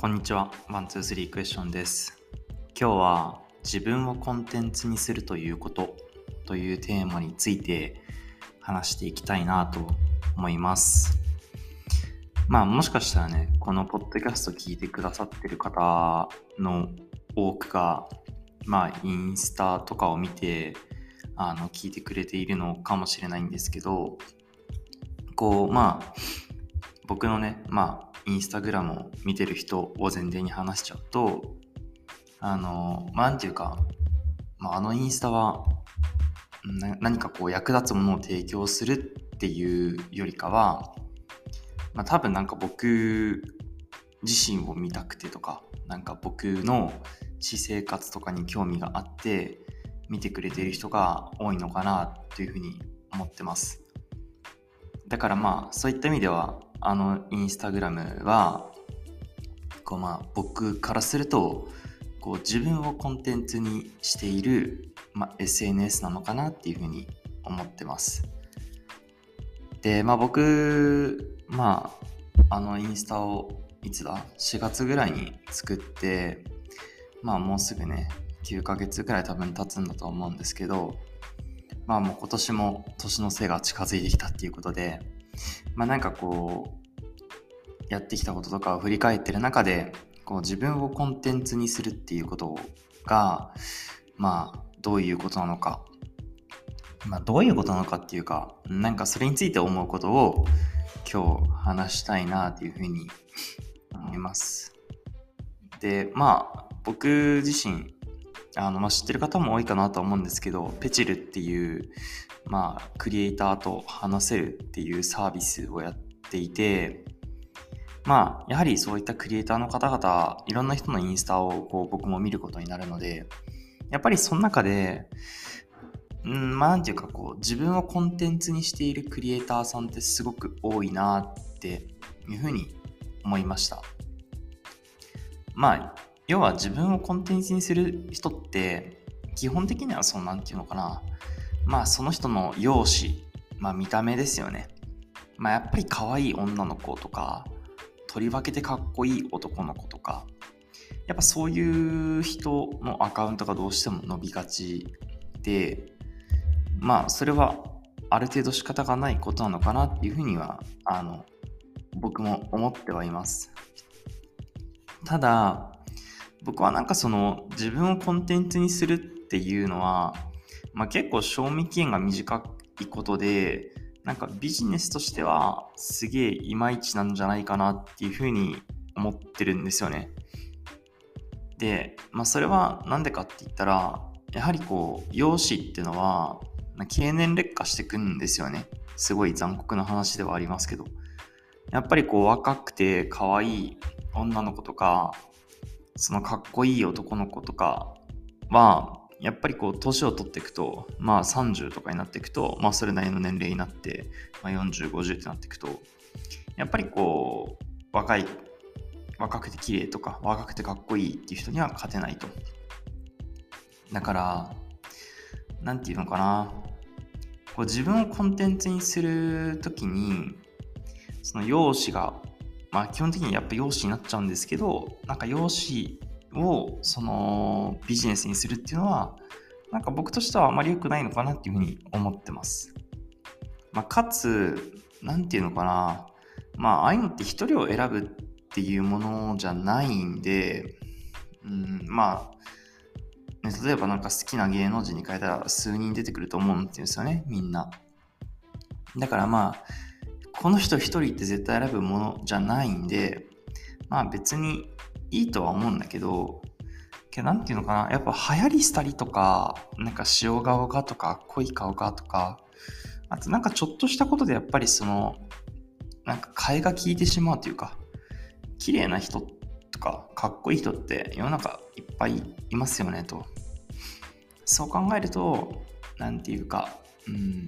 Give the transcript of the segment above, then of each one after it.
こんにちは。ワン、ツー、スリークエスチョンです。今日は自分をコンテンツにするということというテーマについて話していきたいなと思います。まあもしかしたらね、このポッドキャスト聞いてくださってる方の多くが、まあインスタとかを見て、あの、聞いてくれているのかもしれないんですけど、こう、まあ、僕のね、まあ、インスタグラムを見てる人を前提に話しちゃうと、あの、まあ、ていうか、まあ、あのインスタは、何かこう役立つものを提供するっていうよりかは、まあ、多分なんか僕自身を見たくてとか、なんか僕の私生活とかに興味があって、見てくれている人が多いのかなというふうに思ってます。だからまあそういった意味ではあのインスタグラムはこうまあ僕からするとこう自分をコンテンツにしている、まあ、SNS なのかなっていうふうに思ってます。でまあ僕まああのインスタをいつだ？4月ぐらいに作ってまあもうすぐね9ヶ月ぐらい多分経つんだと思うんですけどまあもう今年も年の瀬が近づいてきたっていうことで、まあなんかこう、やってきたこととかを振り返ってる中で、こう自分をコンテンツにするっていうことが、まあどういうことなのか、まあどういうことなのかっていうか、なんかそれについて思うことを今日話したいなっていうふうに思います。で、まあ僕自身、あのまあ、知ってる方も多いかなと思うんですけど、ペチルっていう、まあ、クリエイターと話せるっていうサービスをやっていて、まあ、やはりそういったクリエイターの方々、いろんな人のインスタをこう僕も見ることになるので、やっぱりその中で、ん、まあなんていうかこう、自分をコンテンツにしているクリエイターさんってすごく多いなっていうふうに思いました。まあ、要は自分をコンテンツにする人って基本的にはそのなんていうのかな。まあその人の容姿まあ見た目ですよね。まあやっぱり可愛い女の子とかとりわけてかっこいい男の子とかやっぱそういう人のアカウントがどうしても伸びがちでまあそれはある程度仕方がないことなのかなっていうふうにはあの僕も思ってはいます。ただ僕はなんかその自分をコンテンツにするっていうのは、まあ、結構賞味期限が短いことでなんかビジネスとしてはすげえいまいちなんじゃないかなっていうふうに思ってるんですよね。で、まあ、それはなんでかって言ったらやはりこう容姿っていうのは経年劣化してくんですよね。すごい残酷な話ではありますけど。やっぱりこう若くて可愛い女の子とかそのかっこいい男の子とかは、やっぱりこう、年を取っていくと、まあ30とかになっていくと、まあそれなりの年齢になって、まあ、40、50ってなっていくと、やっぱりこう、若い、若くて綺麗とか、若くてかっこいいっていう人には勝てないと。だから、なんていうのかな。こう自分をコンテンツにするときに、その容姿がまあ基本的にやっぱ容姿になっちゃうんですけど、なんか容姿をそのビジネスにするっていうのは、なんか僕としてはあまり良くないのかなっていうふうに思ってます。まあかつ、なんていうのかな、まあああいうのって一人を選ぶっていうものじゃないんで、うん、まあ、ね、例えばなんか好きな芸能人に変えたら数人出てくると思うんですよね、みんな。だからまあ、この人一人って絶対選ぶものじゃないんで、まあ別にいいとは思うんだけど、けどなんていうのかな、やっぱ流行りしたりとか、なんか塩顔がとか濃い顔がとか、あとなんかちょっとしたことでやっぱりその、なんか替えが効いてしまうというか、綺麗な人とかかっこいい人って世の中いっぱいいますよねと。そう考えると、なんていうか、うん、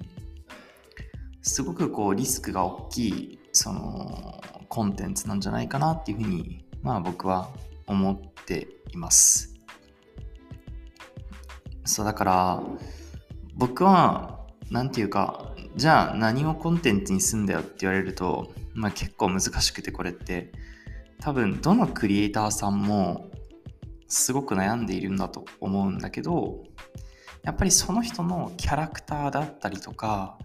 すごくこうリスクが大きいそのコンテンツなんじゃないかなっていうふうにまあ僕は思っています。そうだから僕はなんていうかじゃあ何をコンテンツにすんだよって言われるとまあ結構難しくてこれって。多分どのクリエイターさんもすごく悩んでいるんだと思うんだけどやっぱりその人のキャラクターだったりとか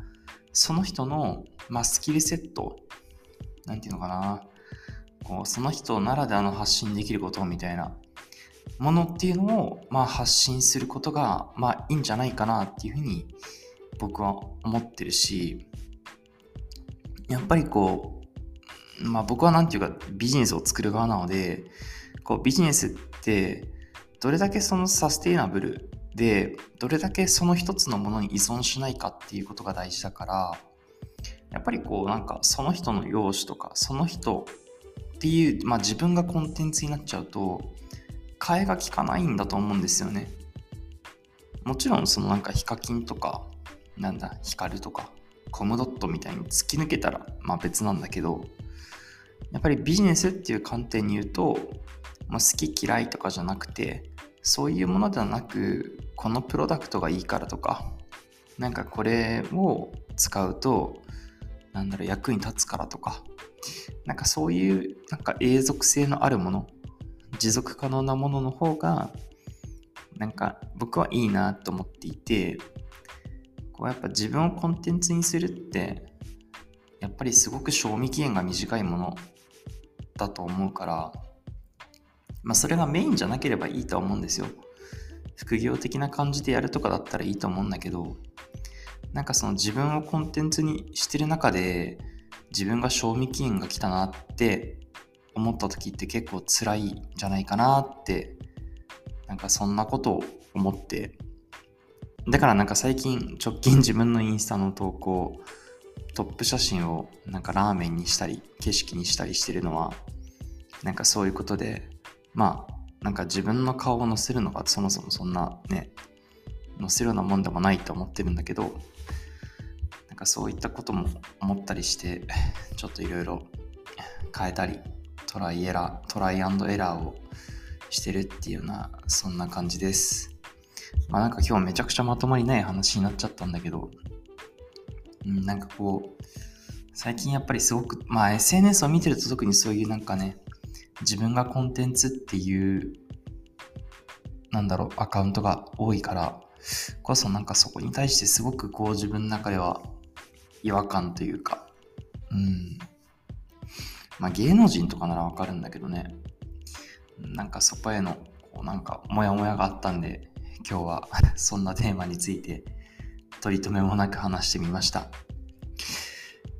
その人の、まあ、スキルセットなんていうのかな。こうその人ならではの発信できることみたいなものっていうのを、まあ、発信することが、まあ、いいんじゃないかなっていうふうに僕は思ってるしやっぱりこう、まあ、僕は何て言うかビジネスを作る側なのでこうビジネスってどれだけそのサステイナブルでどれだけその一つのものに依存しないかっていうことが大事だからやっぱりこうなんかその人の容姿とかその人っていう、まあ、自分がコンテンツになっちゃうと替えが利かないんだと思うんですよね。もちろんそのなんかヒカキンとかなんだヒカルとかコムドットみたいに突き抜けたらまあ別なんだけどやっぱりビジネスっていう観点に言うと、まあ、好き嫌いとかじゃなくてそういうものではなくこのプロダクトがいいからとかなんかこれを使うとなんだろう役に立つからとかなんかそういうなんか永続性のあるもの持続可能なものの方がなんか僕はいいなと思っていてこうやっぱ自分をコンテンツにするってやっぱりすごく賞味期限が短いものだと思うからまあそれがメインじゃなければいいとは思うんですよ。副業的な感じでやるとかだったらいいと思うんだけどなんかその自分をコンテンツにしてる中で自分が賞味期限が来たなって思った時って結構辛いんじゃないかなってなんかそんなことを思って。だからなんか最近直近 自分のインスタの投稿トップ写真をなんかラーメンにしたり景色にしたりしてるのはなんかそういうことでまあなんか自分の顔を載せるのがそもそもそんなね載せるようなもんでもないと思ってるんだけどなんかそういったことも思ったりしてちょっといろいろ変えたりトライエラートライアンドエラーをしてるっていうようなそんな感じです。まあなんか今日めちゃくちゃまとまりない話になっちゃったんだけどうん、なんかこう最近やっぱりすごくまあ SNS を見てると特にそういうなんかね自分がコンテンツっていうなんだろうアカウントが多いからこそなんかそこに対してすごくこう自分の中では違和感というかうん。まあ芸能人とかならわかるんだけどね。なんかそこへのこうなんかモヤモヤがあったんで今日は そんなテーマについて取り留めもなく話してみました。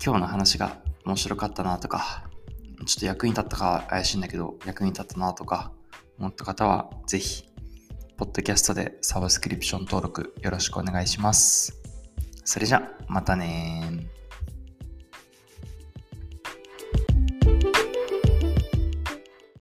今日の話が面白かったなとかちょっと役に立ったか怪しいんだけど、役に立ったなとか思った方は、ぜひ、ポッドキャストでサブスクリプション登録よろしくお願いします。それじゃ、またね